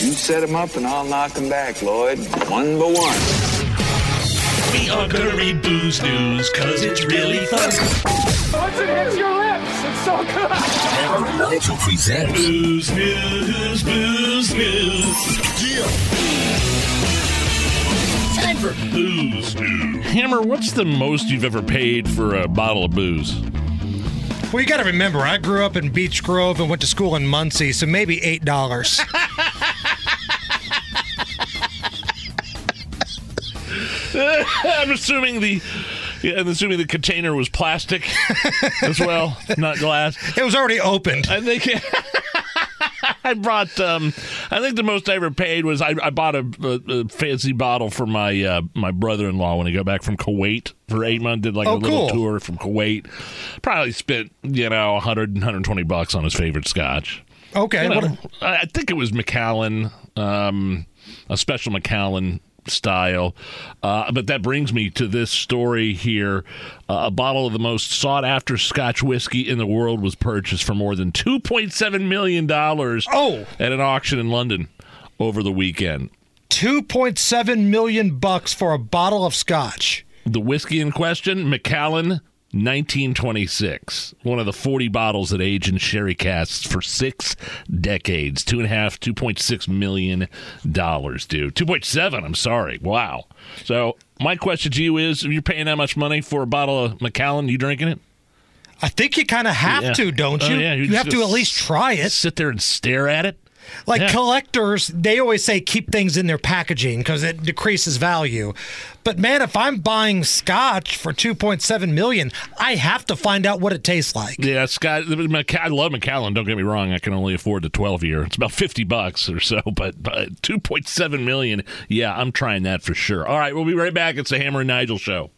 You set them up and I'll knock them back, Lloyd. One by one. We are gonna read Booze News, cause it's really fun. Once it hits your lips, it's so good. Hammer and Nigel present Booze News, Booze News. Time for Booze News. Hammer, what's the most you've ever paid for a bottle of booze? Well, you got to remember, I grew up in Beech Grove and went to school in Muncie, so maybe eight dollars. I'm assuming the yeah, I'm assuming the container was plastic as well, not glass. it was already opened. I think I brought. Um, I think the most I ever paid was I, I bought a, a, a fancy bottle for my uh, my brother-in-law when he got back from Kuwait for eight months. Did like Oh, a little cool. tour from Kuwait. Probably spent you know 100 120 bucks on his favorite scotch. Okay, You know, I I think it was Macallan, um, a special Macallan style. Uh, but that brings me to this story here. Uh, a bottle of the most sought after Scotch whiskey in the world was purchased for more than $2.7 million Oh. at an auction in London over the weekend. two point seven million bucks for a bottle of scotch. The whiskey in question, Macallan. 1926, one of the 40 bottles that age in sherry casks for six decades. Two and a half, $2.6 million, dude. 2.7, I'm sorry. Wow. So, my question to you is if you're paying that much money for a bottle of Macallan, you drinking it? I think you kind of have Yeah. to, don't Oh, you? yeah, you you have to at least try it. Sit there and stare at it? Like Yeah. collectors, they always say keep things in their packaging because it decreases value. But man, if I'm buying scotch for 2.7 million, I have to find out what it tastes like. Yeah, Scott. I love Macallan. Don't get me wrong. I can only afford the twelve year. It's about fifty bucks or so, but, but two point seven million. Yeah, I'm trying that for sure. All right, we'll be right back. It's the Hammer and Nigel show.